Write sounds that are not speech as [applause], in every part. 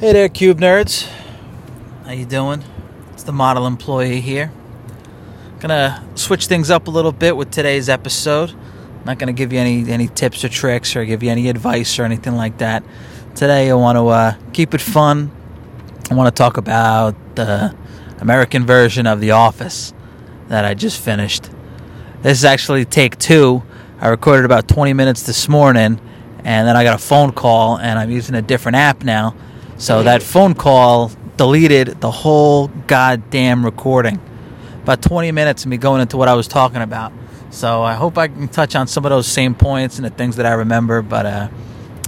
Hey there, Cube Nerds. How you doing? It's the model employee here. Gonna switch things up a little bit with today's episode. I'm Not gonna give you any any tips or tricks or give you any advice or anything like that. Today I want to uh, keep it fun. I want to talk about the American version of The Office that I just finished. This is actually take two. I recorded about 20 minutes this morning, and then I got a phone call, and I'm using a different app now. So that phone call deleted the whole goddamn recording. About 20 minutes of me going into what I was talking about. So I hope I can touch on some of those same points and the things that I remember, but uh,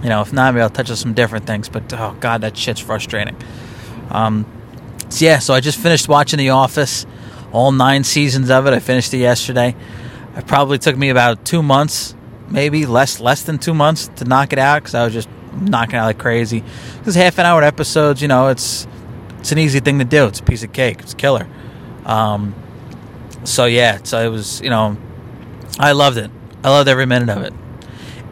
you know, if not, maybe I'll touch on some different things. But oh god, that shit's frustrating. Um, so yeah, so I just finished watching The Office, all nine seasons of it. I finished it yesterday. It probably took me about two months, maybe less less than two months to knock it out because I was just knocking out like crazy. Because half an hour episodes, you know, it's it's an easy thing to do. It's a piece of cake. It's killer. Um, so yeah, so it was, you know, I loved it. I loved every minute of it.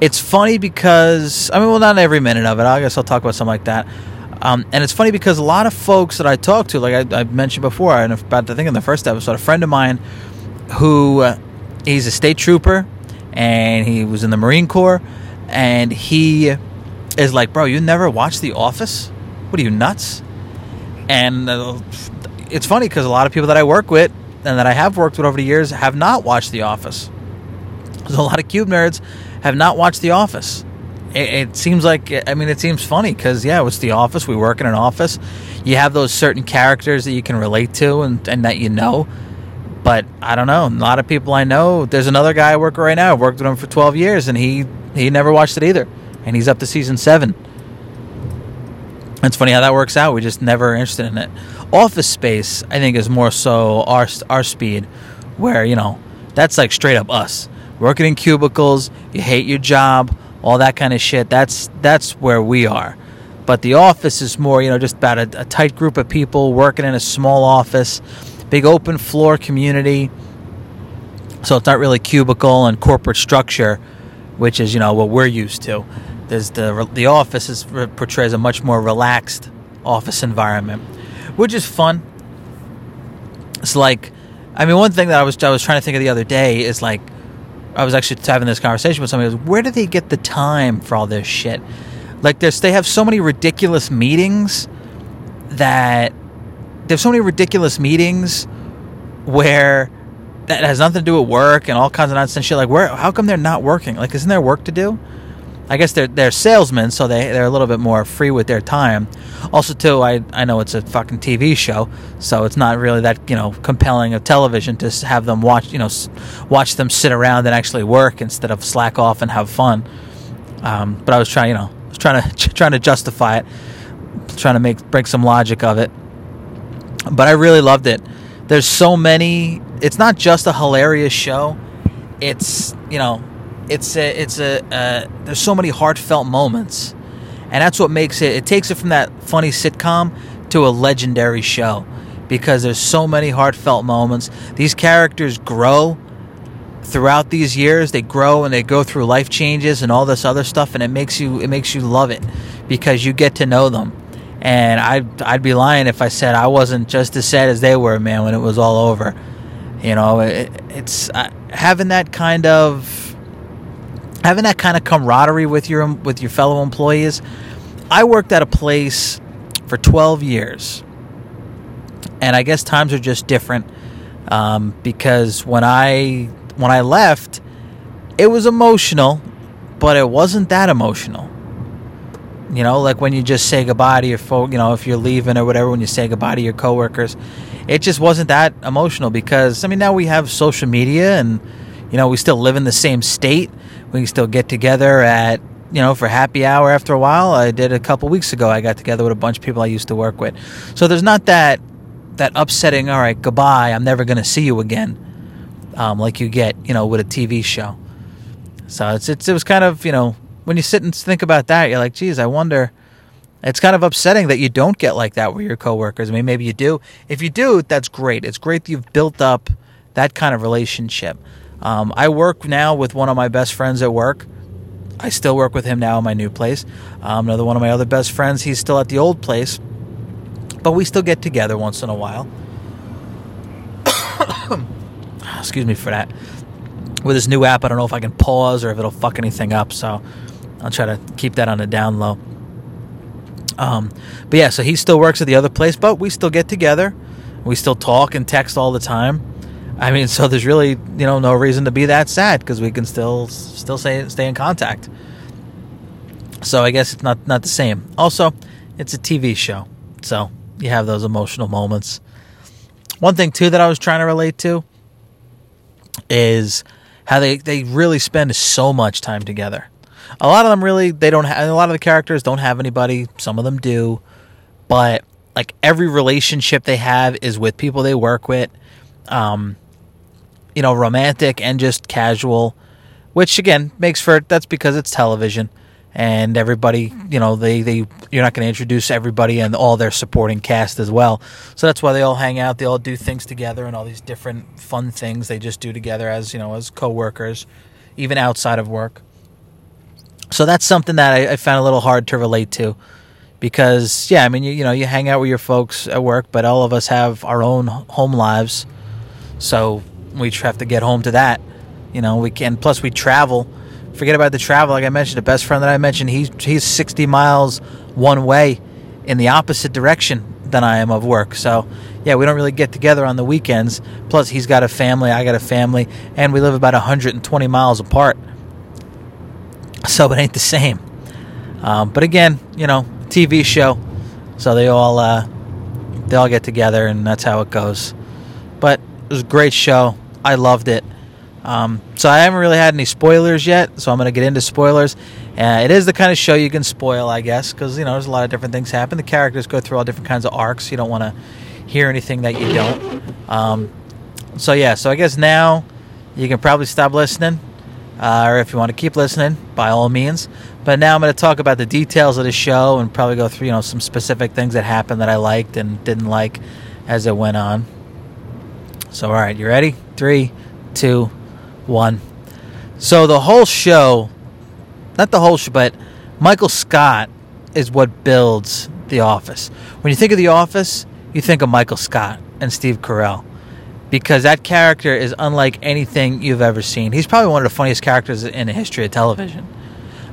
It's funny because I mean, well, not every minute of it. I guess I'll talk about something like that. Um, and it's funny because a lot of folks that I talk to, like I, I mentioned before, and about I think in the first episode, a friend of mine who uh, he's a state trooper and he was in the Marine Corps, and he is like, bro, you never watched The Office? What are you nuts? And uh, it's funny because a lot of people that I work with and that I have worked with over the years have not watched The Office. A lot of cube nerds have not watched The Office. It, it seems like I mean it seems funny because yeah, it's The Office. We work in an office. You have those certain characters that you can relate to and, and that you know. But I don't know. A lot of people I know. There's another guy I work with right now. I've worked with him for 12 years, and he he never watched it either, and he's up to season seven. It's funny how that works out. We just never interested in it. Office Space, I think, is more so our our speed, where you know that's like straight up us working in cubicles. You hate your job, all that kind of shit. That's that's where we are. But the office is more, you know, just about a, a tight group of people working in a small office, big open floor community. So it's not really cubicle and corporate structure, which is you know what we're used to. There's the the office is, portrays a much more relaxed office environment, which is fun. It's like, I mean, one thing that I was I was trying to think of the other day is like, I was actually having this conversation with somebody. Was, Where do they get the time for all this shit? Like, there's they have so many ridiculous meetings that there's so many ridiculous meetings where that has nothing to do with work and all kinds of nonsense shit. Like, where? How come they're not working? Like, isn't there work to do? I guess they're they're salesmen, so they they're a little bit more free with their time. Also, too, I I know it's a fucking TV show, so it's not really that you know compelling of television to have them watch you know watch them sit around and actually work instead of slack off and have fun. Um, but I was trying you know I was trying to [laughs] trying to justify it, trying to make break some logic of it. But I really loved it. There's so many. It's not just a hilarious show. It's you know it's a, it's a uh, there's so many heartfelt moments, and that's what makes it. It takes it from that funny sitcom to a legendary show because there's so many heartfelt moments. These characters grow throughout these years. They grow and they go through life changes and all this other stuff, and it makes you it makes you love it because you get to know them. And I'd I'd be lying if I said I wasn't just as sad as they were, man, when it was all over. You know, it, it's uh, having that kind of having that kind of camaraderie with your with your fellow employees. I worked at a place for 12 years, and I guess times are just different um, because when I when I left, it was emotional, but it wasn't that emotional. You know, like when you just say goodbye to your folk, you know, if you're leaving or whatever, when you say goodbye to your coworkers, it just wasn't that emotional because I mean now we have social media and you know we still live in the same state we can still get together at you know for happy hour after a while. I did a couple weeks ago. I got together with a bunch of people i used to work with. So there's not that that upsetting all right goodbye i'm never going to see you again um, like you get you know with a tv show. So it's, it's it was kind of you know when you sit and think about that you're like geez i wonder it's kind of upsetting that you don't get like that with your coworkers. I mean maybe you do. If you do that's great. It's great that you've built up that kind of relationship um, I work now with one of my best friends at work. I still work with him now in my new place. Um, another one of my other best friends, he's still at the old place, but we still get together once in a while. [coughs] Excuse me for that. With this new app, I don't know if I can pause or if it'll fuck anything up, so I'll try to keep that on the down low. Um, but yeah, so he still works at the other place, but we still get together. We still talk and text all the time. I mean, so there's really you know no reason to be that sad because we can still still stay stay in contact. So I guess it's not not the same. Also, it's a TV show, so you have those emotional moments. One thing too that I was trying to relate to is how they they really spend so much time together. A lot of them really they don't have a lot of the characters don't have anybody. Some of them do, but like every relationship they have is with people they work with. Um, you know, romantic and just casual, which again makes for that's because it's television and everybody, you know, they, they you're not going to introduce everybody and all their supporting cast as well. So that's why they all hang out, they all do things together and all these different fun things they just do together as, you know, as coworkers, even outside of work. So that's something that I, I found a little hard to relate to because yeah, I mean you, you know, you hang out with your folks at work, but all of us have our own home lives. So we have to get home to that. You know, we can. Plus, we travel. Forget about the travel. Like I mentioned, the best friend that I mentioned, he's he's 60 miles one way in the opposite direction than I am of work. So, yeah, we don't really get together on the weekends. Plus, he's got a family, I got a family, and we live about 120 miles apart. So it ain't the same. Um, but again, you know, TV show, so they all uh, they all get together, and that's how it goes. But it was a great show. I loved it. Um, so I haven't really had any spoilers yet, so I'm going to get into spoilers. Uh, it is the kind of show you can spoil, I guess, because you know there's a lot of different things happen. The characters go through all different kinds of arcs. You don't want to hear anything that you don't. Um, so yeah, so I guess now you can probably stop listening, uh, or if you want to keep listening, by all means. But now I'm going to talk about the details of the show and probably go through you know some specific things that happened that I liked and didn't like as it went on. So all right, you ready? Three, two one. So the whole show, not the whole show, but Michael Scott is what builds The Office. When you think of The Office, you think of Michael Scott and Steve Carell because that character is unlike anything you've ever seen. He's probably one of the funniest characters in the history of television.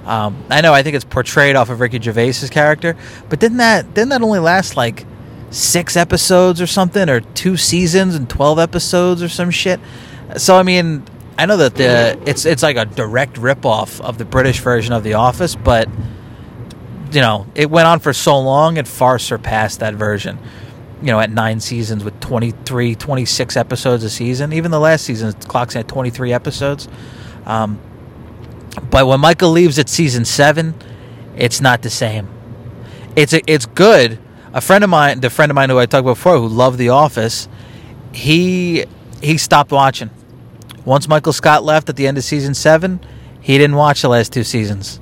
Um, I know. I think it's portrayed off of Ricky Gervais's character, but didn't that didn't that only last like six episodes or something, or two seasons and twelve episodes or some shit? So I mean, I know that the it's it's like a direct ripoff of the British version of The Office, but you know it went on for so long it far surpassed that version. You know, at nine seasons with 23, 26 episodes a season. Even the last season clocks in at 23 episodes. Um, but when Michael leaves at season seven, it's not the same. It's a, it's good. A friend of mine, the friend of mine who I talked about before, who loved The Office, he he stopped watching once Michael Scott left at the end of season seven, he didn't watch the last two seasons.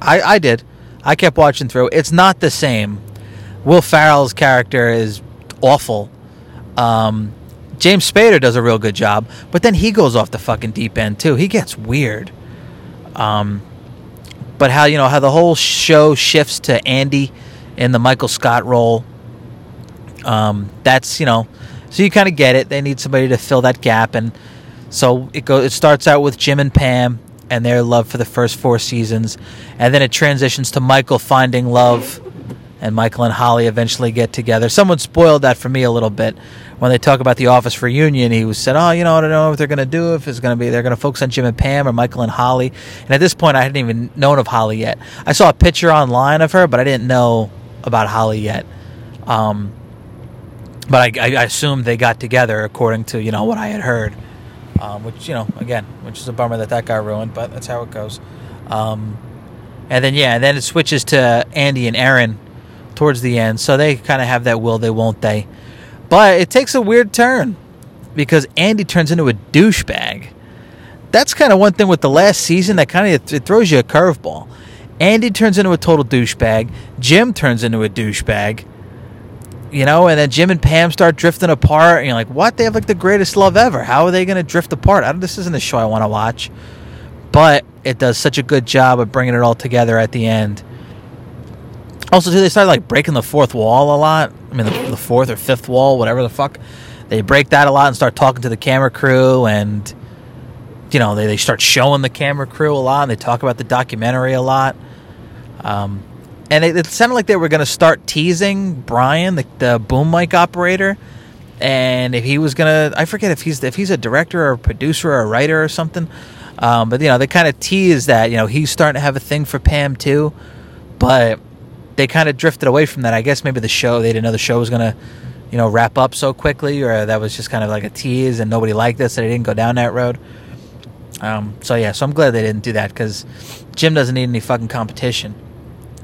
I, I did. I kept watching through. It's not the same. Will Ferrell's character is awful. Um, James Spader does a real good job, but then he goes off the fucking deep end too. He gets weird. Um, but how you know how the whole show shifts to Andy in the Michael Scott role. Um, that's you know, so you kind of get it. They need somebody to fill that gap, and so it goes. it starts out with Jim and Pam and their love for the first four seasons, and then it transitions to Michael finding love, and Michael and Holly eventually get together. Someone spoiled that for me a little bit when they talk about the Office reunion. He was said, "Oh, you know, I don't know what they're going to do. If it's going to be they're going to focus on Jim and Pam or Michael and Holly." And at this point, I hadn't even known of Holly yet. I saw a picture online of her, but I didn't know about Holly yet. Um, but I, I assumed they got together according to you know what I had heard um, which you know again, which is a bummer that that got ruined, but that's how it goes. Um, and then yeah, and then it switches to Andy and Erin towards the end, so they kind of have that will they won't they, but it takes a weird turn because Andy turns into a douchebag. That's kind of one thing with the last season that kind of it throws you a curveball. Andy turns into a total douchebag. Jim turns into a douchebag you know, and then Jim and Pam start drifting apart, and you're like, what? They have like the greatest love ever. How are they going to drift apart? I don't, this isn't a show I want to watch. but it does such a good job of bringing it all together at the end. Also, too, they started like breaking the fourth wall a lot. I mean, the, the fourth or fifth wall, whatever the fuck. They break that a lot and start talking to the camera crew, and you know they, they start showing the camera crew a lot, and they talk about the documentary a lot. Um, and it, it sounded like they were going to start teasing Brian, the, the boom mic operator, and if he was gonna, I forget if he's if he's a director or a producer or a writer or something. Um, but you know, they kind of tease that you know he's starting to have a thing for Pam too, but they kind of drifted away from that. I guess maybe the show they didn't know the show was gonna, you know, wrap up so quickly, or that was just kind of like a tease and nobody liked this, so they didn't go down that road. Um, so yeah, so I'm glad they didn't do that because Jim doesn't need any fucking competition.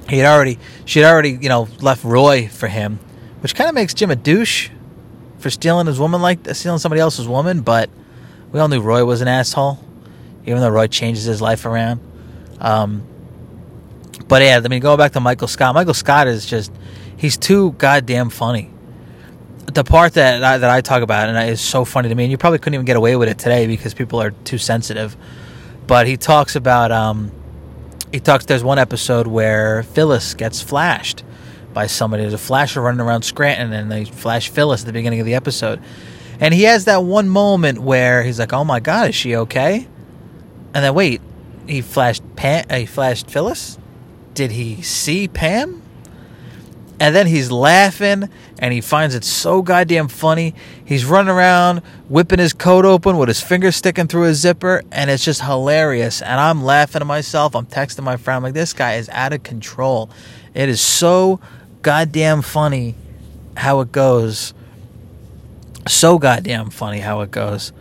He had already, she had already, you know, left Roy for him, which kind of makes Jim a douche for stealing his woman like stealing somebody else's woman. But we all knew Roy was an asshole, even though Roy changes his life around. Um, but yeah, I mean, going back to Michael Scott, Michael Scott is just he's too goddamn funny. The part that I, that I talk about and is so funny to me, and you probably couldn't even get away with it today because people are too sensitive. But he talks about um, he talks. There's one episode where Phyllis gets flashed by somebody. There's a flasher running around Scranton, and they flash Phyllis at the beginning of the episode. And he has that one moment where he's like, "Oh my God, is she okay?" And then wait, he flashed Pam. He flashed Phyllis. Did he see Pam? And then he's laughing and he finds it so goddamn funny. He's running around whipping his coat open with his finger sticking through his zipper, and it's just hilarious. And I'm laughing to myself. I'm texting my friend, I'm like, this guy is out of control. It is so goddamn funny how it goes. So goddamn funny how it goes.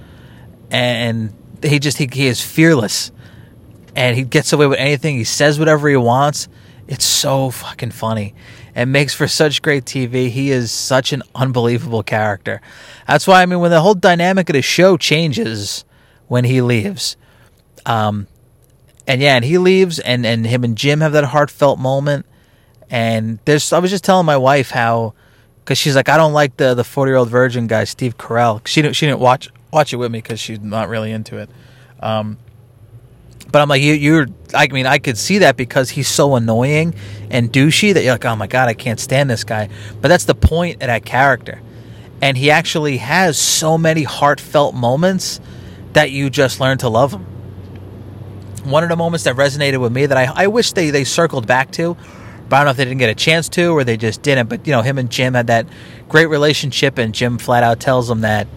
And he just, he, he is fearless. And he gets away with anything. He says whatever he wants. It's so fucking funny and makes for such great TV. He is such an unbelievable character. That's why I mean when the whole dynamic of the show changes when he leaves. Um and yeah, and he leaves and and him and Jim have that heartfelt moment and there's I was just telling my wife how cuz she's like I don't like the the 40-year-old virgin guy Steve Carell. She didn't she didn't watch watch it with me cuz she's not really into it. Um but I'm like, you, you're. I mean, I could see that because he's so annoying and douchey that you're like, oh my god, I can't stand this guy. But that's the point of that character, and he actually has so many heartfelt moments that you just learn to love him. One of the moments that resonated with me that I, I wish they, they circled back to, I don't know if they didn't get a chance to or they just didn't. But you know, him and Jim had that great relationship, and Jim flat out tells him that,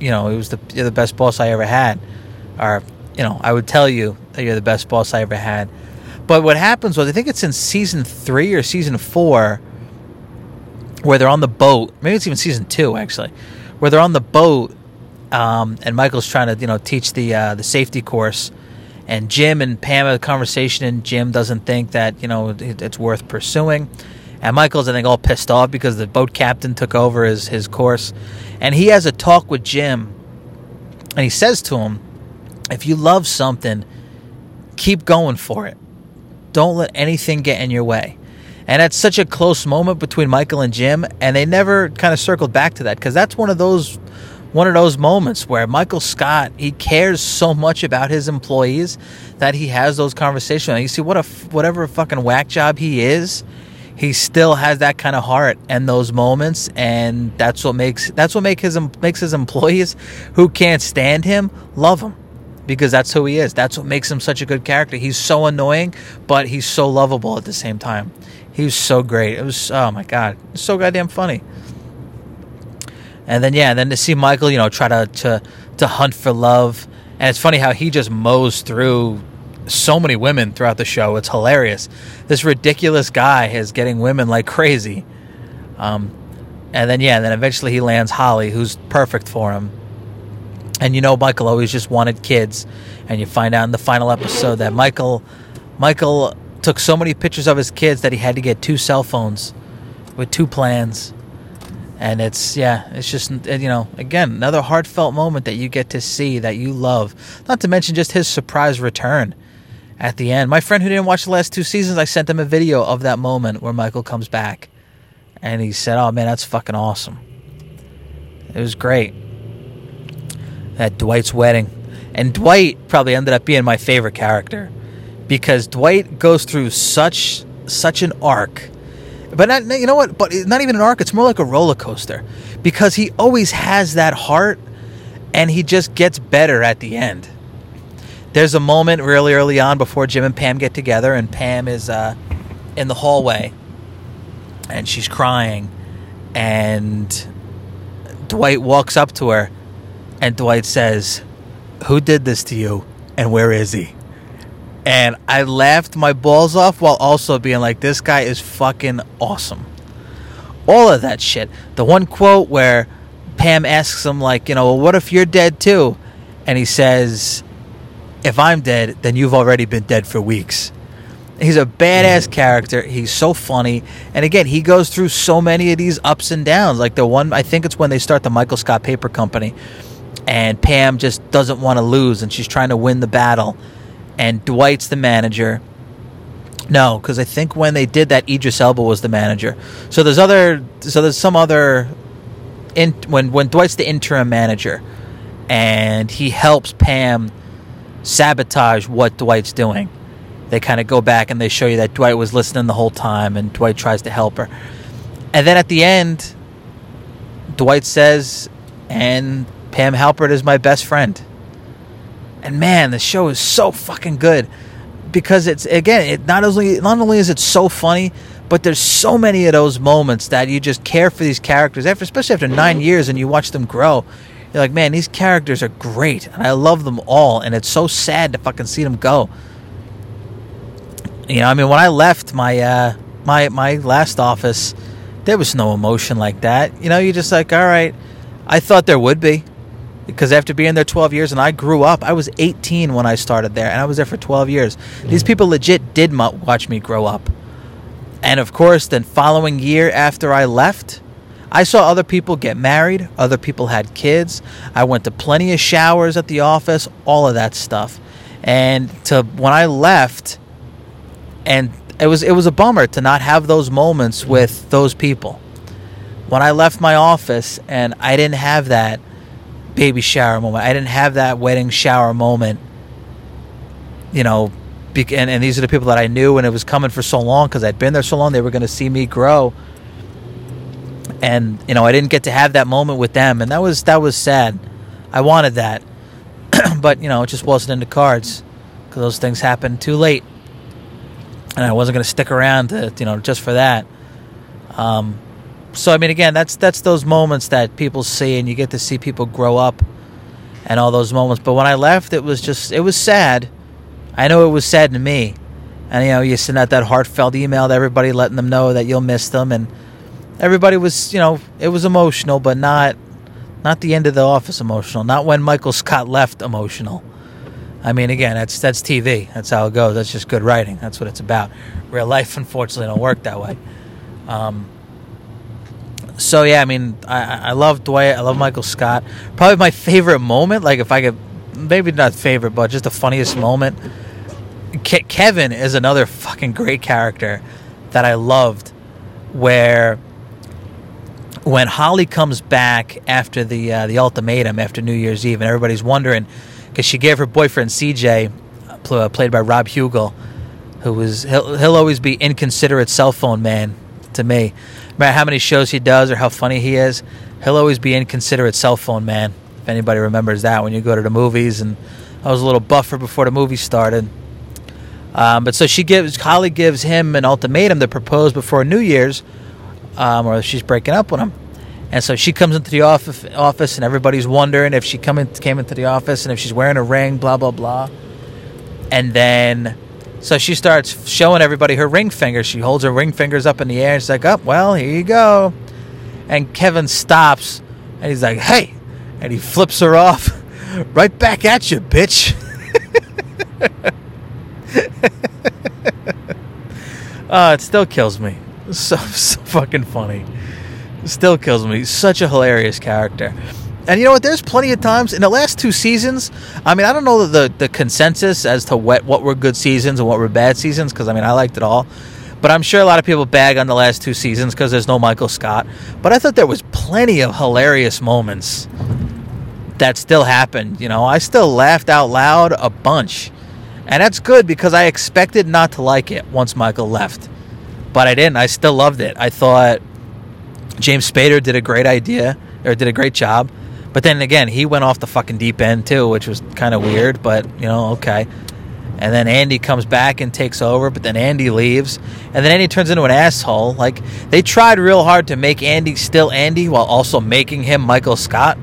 you know, he was the the best boss I ever had, or you know, I would tell you you're the best boss I ever had. But what happens was, I think it's in season three or season four, where they're on the boat. Maybe it's even season two, actually, where they're on the boat, um, and Michael's trying to, you know, teach the uh, the safety course, and Jim and Pam have a conversation, and Jim doesn't think that you know it, it's worth pursuing, and Michael's I think all pissed off because the boat captain took over his his course, and he has a talk with Jim, and he says to him if you love something, keep going for it. Don't let anything get in your way. And that's such a close moment between Michael and Jim, and they never kind of circled back to that because that's one of those one of those moments where Michael Scott he cares so much about his employees that he has those conversations. And you see what a whatever fucking whack job he is, he still has that kind of heart and those moments, and that's what makes that's what make his makes his employees who can't stand him love him because that's who he is. That's what makes him such a good character. He's so annoying, but he's so lovable at the same time. He was so great. It was oh my god, so goddamn funny. And then yeah, and then to see Michael, you know, try to to to hunt for love, and it's funny how he just mows through so many women throughout the show. It's hilarious. This ridiculous guy is getting women like crazy. Um, and then yeah, and then eventually he lands Holly, who's perfect for him and you know Michael always just wanted kids, and you find out in the final episode that Michael Michael took so many pictures of his kids that he had to get two cell phones with two plans. And it's yeah, it's just you know again another heartfelt moment that you get to see that you love. Not to mention just his surprise return at the end. My friend who didn't watch the last two seasons, I sent him a video of that moment where Michael comes back, and he said, "Oh man, that's fucking awesome." It was great at Dwight's wedding. And Dwight probably ended up being my favorite character because Dwight goes through such such an arc. But not, you know what? But not even an arc. It's more like a roller coaster because he always has that heart, and he just gets better at the end. There's a moment really early on before Jim and Pam get together, and Pam is uh, in the hallway, and she's crying, and Dwight walks up to her, and Dwight says, "Who did this to you, and where is he?" and I laughed my balls off while also being like, this guy is fucking awesome. All of that shit. The one quote where Pam asks him, like, you know, well, what if you're dead too? And he says, if I'm dead, then you've already been dead for weeks. He's a badass mm. character. He's so funny. And again, he goes through so many of these ups and downs. Like the one, I think it's when they start the Michael Scott Paper Company, and Pam just doesn't want to lose, and she's trying to win the battle and Dwight's the manager. No, because I think when they did that, Idris Elba was the manager. So there's other, so there's some other, in when when Dwight's the interim manager, and he helps Pam sabotage what Dwight's doing. They kind of go back and they show you that Dwight was listening the whole time, and Dwight tries to help her. And then at the end, Dwight says, "And Pam Halpert is my best friend." And man, the show is so fucking good because it's again, it not only not only is it so funny, but there's so many of those moments that you just care for these characters after especially after 9 years and you watch them grow. You're like, "Man, these characters are great and I love them all and it's so sad to fucking see them go." You know, I mean, when I left my uh my my last office, there was no emotion like that. You know, you're just like, "All right, I thought there would be." Because after being there 12 years and I grew up, I was 18 when I started there and I was there for 12 years. These people legit did watch me grow up. And of course, then following year after I left, I saw other people get married, other people had kids. I went to plenty of showers at the office, all of that stuff. And to when I left and it was it was a bummer to not have those moments with those people. When I left my office and I didn't have that baby shower moment. I didn't have that wedding shower moment. You know, and, and these are the people that I knew, and it was coming for so long because I'd been there so long. They were going to see me grow, and you know, I didn't get to have that moment with them, and that was that was sad. I wanted that, [clears throat] but you know, it just wasn't in the cards because those things happened too late, and I wasn't going to stick around to you know just for that. Um, so I mean, again, that's that's those moments that people see, and you get to see people grow up, and all those moments. But when I left, it was just it was sad. I know it was sad to me, and you know, you send out that heartfelt email to everybody, letting them know that you'll miss them, and everybody was, you know, it was emotional, but not not the end of the office emotional, not when Michael Scott left emotional. I mean, again, that's that's TV. That's how it goes. That's just good writing. That's what it's about. Real life, unfortunately, don't work that way. Um, so yeah, I mean, I, I love Dwight. I love Michael Scott. Probably my favorite moment, like if I could, maybe not favorite, but just the funniest moment. Ke- Kevin is another fucking great character that I loved. Where when Holly comes back after the uh, the ultimatum after New Year's Eve, and everybody's wondering because she gave her boyfriend CJ, uh, played by Rob Huebel, who was he'll, he'll always be inconsiderate cell phone man to me matter how many shows he does or how funny he is, he'll always be inconsiderate cell phone man. If anybody remembers that when you go to the movies, and I was a little buffer before the movie started. Um, but so she gives Holly gives him an ultimatum to propose before New Year's, um, or she's breaking up with him. And so she comes into the office, office, and everybody's wondering if she come in, came into the office and if she's wearing a ring, blah blah blah. And then so she starts showing everybody her ring finger. She holds her ring fingers up in the air. She's like, "Oh, well, here you go." And Kevin stops, and he's like, "Hey!" And he flips her off. [laughs] right back at you, bitch. uh, [laughs] it still kills me. [laughs] So so fucking funny. It still kills me. Such a hilarious character. And you know what? There's plenty of times in the last two seasons. I mean, I don't know the the consensus as to what what were good seasons and what were bad seasons because I mean I liked it all, but I'm sure a lot of people bag on the last two seasons because there's no Michael Scott. But I thought there was plenty of hilarious moments that still happened. You know, I still laughed out loud a bunch. And that's good because I expected not to like it once Michael left. But I didn't. I still loved it. I thought James Spader did a great idea or did a great job. But then again, he went off the fucking deep end too, which was kind of weird, but you know, okay. And then Andy comes back and takes over, but then Andy leaves. And then Andy turns into an asshole. Like, they tried real hard to make Andy still Andy while also making him Michael Scott,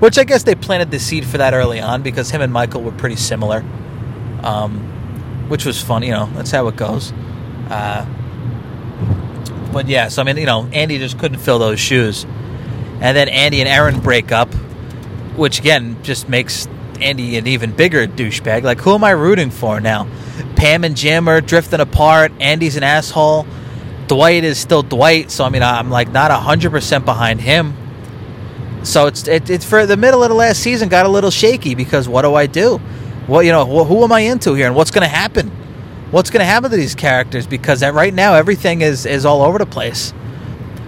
which I guess they planted the seed for that early on because him and Michael were pretty similar. Um, which was fun, you know, that's how it goes. Uh, but yeah, so I mean, you know, Andy just couldn't fill those shoes. And then Andy and Erin break up, which again just makes Andy an even bigger douchebag. Like, who am I rooting for now? Pam and Jim are drifting apart. Andy's an asshole. Dwight is still Dwight, so I mean, I'm like not hundred percent behind him. So it's it, it's for the middle of the last season got a little shaky because what do I do? Well, you know, who am I into here, and what's going to happen? What's going to happen to these characters? Because right now everything is is all over the place.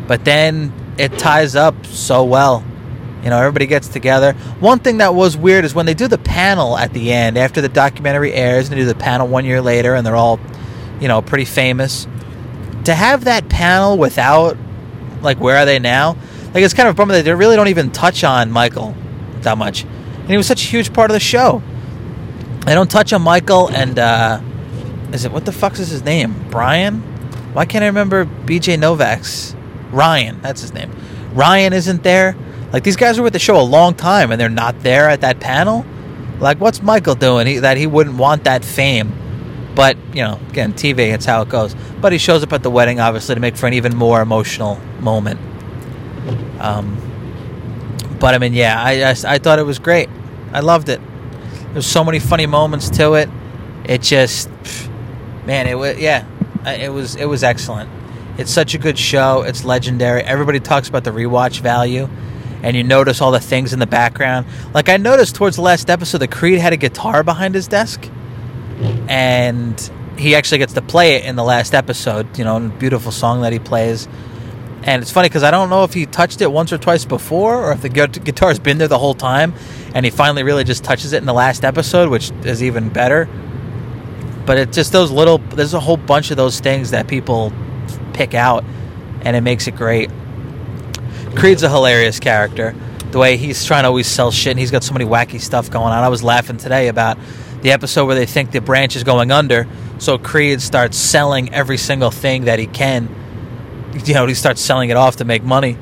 But then it ties up so well. You know, everybody gets together. One thing that was weird is when they do the panel at the end, after the documentary airs, and they do the panel one year later, and they're all, you know, pretty famous. To have that panel without, like, where are they now? Like, it's kind of a bummer that they really don't even touch on Michael that much. And he was such a huge part of the show. They don't touch on Michael and, uh, is it, what the fuck is his name? Brian? Why can't I remember BJ Novak's? Ryan, that's his name. Ryan isn't there. Like these guys were with the show a long time and they're not there at that panel. Like what's Michael doing he, that he wouldn't want that fame? But you know, again, TV, it's how it goes. But he shows up at the wedding, obviously, to make for an even more emotional moment. Um, but I mean, yeah, I, I, I thought it was great. I loved it. There's so many funny moments to it. It just, man, it was yeah, it was it was excellent. It's such a good show. It's legendary. Everybody talks about the rewatch value and you notice all the things in the background. Like I noticed towards the last episode that Creed had a guitar behind his desk, and he actually gets to play it in the last episode. You know, a beautiful song that he plays. And it's funny because I don't know if he touched it once or twice before, or if the guitar's been there the whole time, and he finally really just touches it in the last episode, which is even better. But it's just those little. There's a whole bunch of those things that people pick out, and it makes it great. Creed's a hilarious character. The way he's trying to always sell shit, and he's got so many wacky stuff going on. I was laughing today about the episode where they think the branch is going under, so Creed starts selling every single thing that he can. You know, he starts selling it off to make money,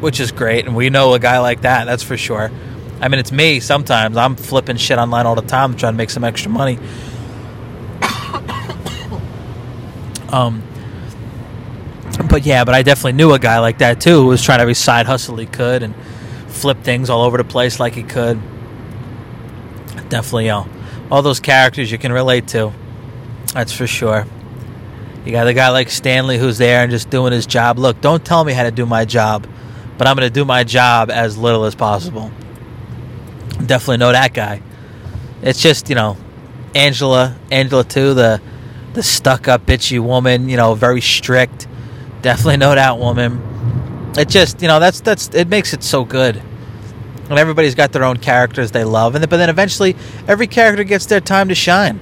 which is great. And we know a guy like that, that's for sure. I mean, it's me sometimes. I'm flipping shit online all the time trying to make some extra money. [coughs] um, [laughs] but yeah, but I definitely knew a guy like that too who was trying every side hustle he could and flip things all over the place like he could. Definitely, you all those characters you can relate to. That's for sure. You got a guy like Stanley who's there and just doing his job. Look, don't tell me how to do my job, but I'm going to do my job as little as possible. Definitely know that guy. It's just, you know, Angela, Angela too, the the stuck up bitchy woman, you know, very strict Definitely know that woman. It just, you know, that's that's it makes it so good. And everybody's got their own characters they love, and but then eventually every character gets their time to shine.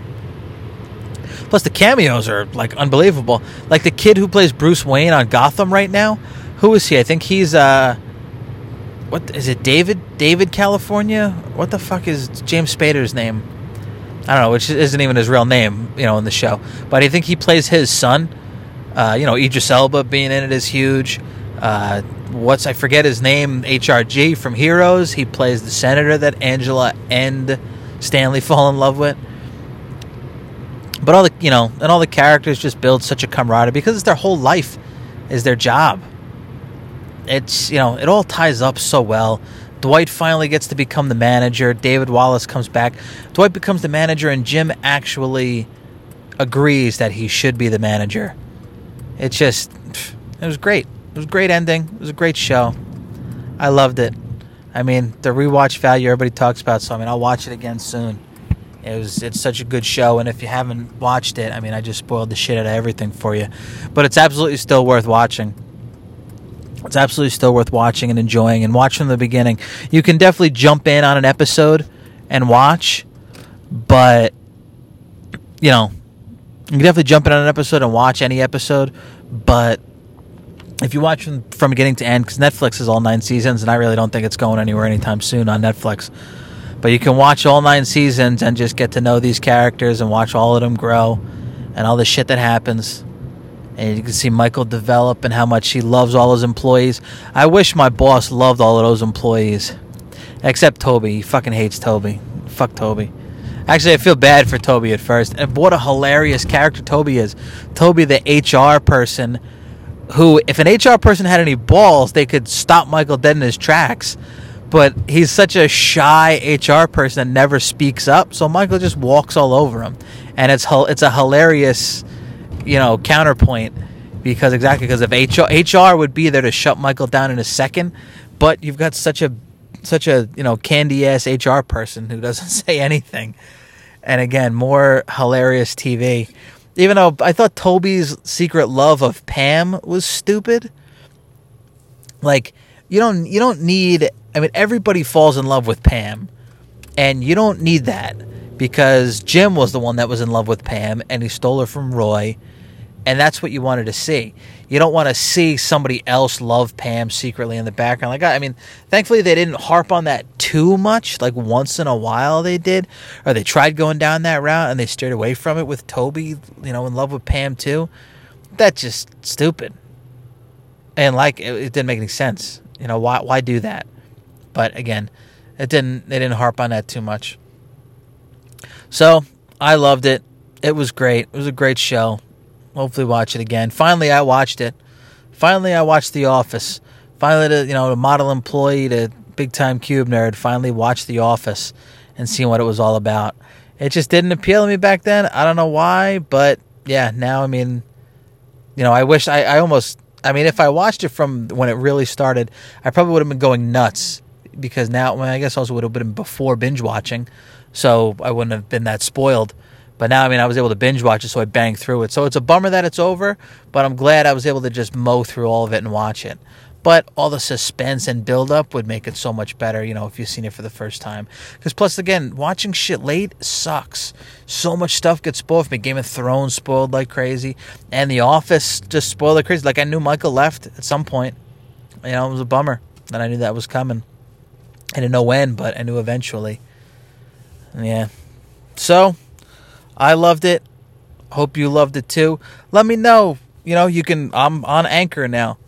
Plus the cameos are like unbelievable. Like the kid who plays Bruce Wayne on Gotham right now. Who is he? I think he's uh what is it David David California? What the fuck is James Spader's name? I don't know, which isn't even his real name, you know, in the show. But I think he plays his son uh, you know, Idris Elba being in it is huge. Uh, what's I forget his name? HRG from Heroes. He plays the senator that Angela and Stanley [laughs] fall in love with. But all the you know, and all the characters just build such a camaraderie because it's their whole life is their job. It's you know, it all ties up so well. Dwight finally gets to become the manager. David Wallace comes back. Dwight becomes the manager, and Jim actually agrees that he should be the manager. It just, it was great. It was a great ending. It was a great show. I loved it. I mean, the rewatch value everybody talks about, so I mean, I'll watch it again soon. It was it's such a good show, and if you haven't watched it, I mean, I just spoiled the shit out of everything for you, but it's absolutely still worth watching. It's absolutely still worth watching and enjoying and watch from the beginning. You can definitely jump in on an episode and watch, but you know, you can definitely jump in on an episode and watch any episode, but if you watch from, from beginning to end, because Netflix is all nine seasons, and I really don't think it's going anywhere anytime soon on Netflix. But you can watch all nine seasons and just get to know these characters and watch all of them grow and all the shit that happens. And you can see Michael develop and how much he loves all his employees. I wish my boss loved all of those employees. Except Toby. He fucking hates Toby. Fuck Toby. Actually, I feel bad for Toby at first. And what a hilarious character Toby is. Toby, the HR person, who, if an HR person had any balls, they could stop Michael dead in his tracks. But he's such a shy HR person that never speaks up. So Michael just walks all over him. And it's, it's a hilarious you know counterpoint because exactly because if HR HR would be there to shut Michael down in a second, but you've got such a such a you know candy ass HR person who doesn't [laughs] say anything, and again more hilarious TV. Even though I thought Toby's secret love of Pam was stupid, like you don't you don't need. I mean, everybody falls in love with Pam, and you don't need that because Jim was the one that was in love with Pam and he stole her from Roy. And that's what you wanted to see. You don't want to see somebody else love Pam secretly in the background. Like, I mean, thankfully they didn't harp on that too much. Like, once in a while they did. Or they tried going down that route and they steered away from it with Toby, you know, in love with Pam too. That's just stupid. And, like, it, it didn't make any sense. You know, why, why do that? But again, it didn't, they didn't harp on that too much. So I loved it. It was great. It was a great show. Hopefully, watch it again. Finally, I watched it. Finally, I watched The Office. Finally, to, you know, a model employee to big time cube nerd. Finally, watched The Office and seeing what it was all about. It just didn't appeal to me back then. I don't know why, but yeah, now I mean, you know, I wish I, I almost. I mean, if I watched it from when it really started, I probably would have been going nuts because now, well, I guess also would have been before binge watching so I wouldn't have been that spoiled. But now, I mean, I was able to binge watch it, so I banged through it. So it's a bummer that it's over, but I'm glad I was able to just mow through all of it and watch it. But all the suspense and build up would make it so much better, you know, if you've seen it for the first time. Because plus, again, watching shit late sucks. So much stuff gets spoiled for me. Game of Thrones spoiled like crazy, and The Office just spoiled like crazy. Like I knew Michael left at some point. You know, it was a bummer that I knew that was coming. I didn't know when, but I knew eventually. Yeah. So, I loved it. Hope you loved it too. Let me know. You know, you can. I'm on Anchor now.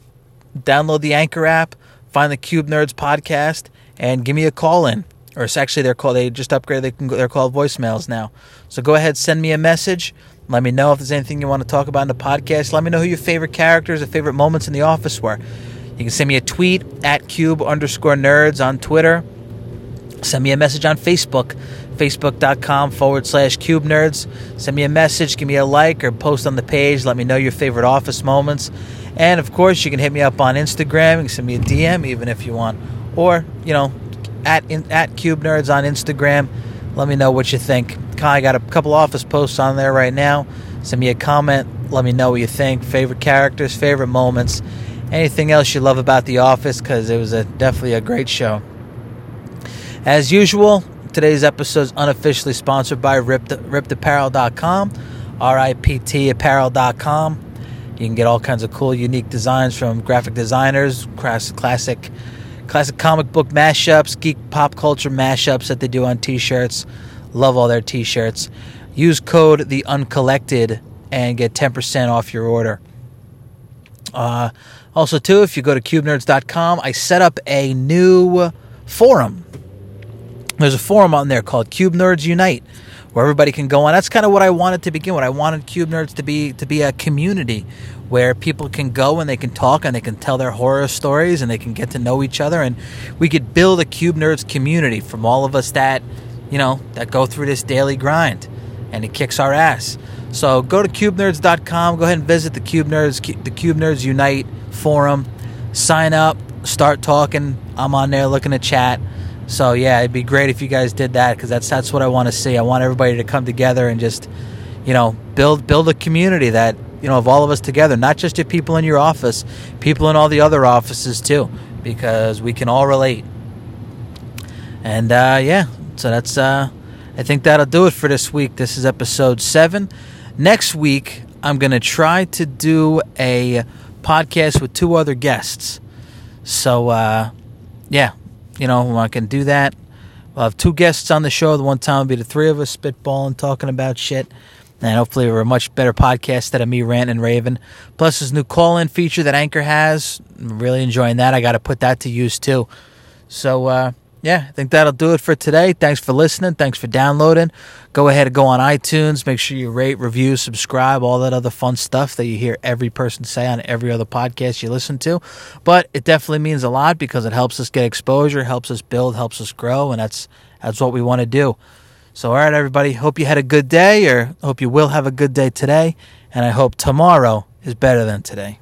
Download the Anchor app, find the Cube Nerds podcast, and give me a call in. Or it's actually they're called. They just upgraded. They can. They're called voicemails now. So go ahead, send me a message. Let me know if there's anything you want to talk about in the podcast. Let me know who your favorite characters or favorite moments in the office were. You can send me a tweet at cube underscore nerds on Twitter. Send me a message on Facebook facebook.com forward slash cube nerds. Send me a message, give me a like, or post on the page. Let me know your favorite office moments. And of course, you can hit me up on Instagram. You can send me a DM even if you want. Or, you know, at, in, at cube nerds on Instagram. Let me know what you think. I got a couple office posts on there right now. Send me a comment. Let me know what you think. Favorite characters, favorite moments, anything else you love about The Office because it was a, definitely a great show. As usual, Today's episode is unofficially sponsored by RIPT, riptapparel.com, R-I-P-T apparel.com. You can get all kinds of cool, unique designs from graphic designers, classic, classic comic book mashups, geek pop culture mashups that they do on T-shirts. Love all their T-shirts. Use code the uncollected and get 10% off your order. Uh, also, too, if you go to cubenerds.com, I set up a new forum there's a forum on there called Cube Nerds Unite where everybody can go on. That's kind of what I wanted to begin with. I wanted Cube Nerds to be to be a community where people can go and they can talk and they can tell their horror stories and they can get to know each other and we could build a Cube Nerds community from all of us that, you know, that go through this daily grind and it kicks our ass. So go to cubenerds.com, go ahead and visit the Cube Nerds the Cube Nerds Unite forum, sign up, start talking. I'm on there looking to chat so yeah, it'd be great if you guys did that because that's that's what I want to see. I want everybody to come together and just, you know, build build a community that you know, of all of us together, not just your people in your office, people in all the other offices too, because we can all relate. And uh, yeah, so that's uh, I think that'll do it for this week. This is episode seven. Next week, I'm gonna try to do a podcast with two other guests. So uh, yeah, you know, I can do that. We'll have two guests on the show. The one time will be the three of us spitballing, talking about shit. And hopefully, we're a much better podcast than me ranting and raving. Plus, this new call in feature that Anchor has. I'm really enjoying that. I got to put that to use too. So, uh, yeah, I think that'll do it for today. Thanks for listening. Thanks for downloading. Go ahead and go on iTunes. Make sure you rate, review, subscribe, all that other fun stuff that you hear every person say on every other podcast you listen to. But it definitely means a lot because it helps us get exposure, helps us build, helps us grow, and that's that's what we want to do. So, all right, everybody. Hope you had a good day, or hope you will have a good day today, and I hope tomorrow is better than today.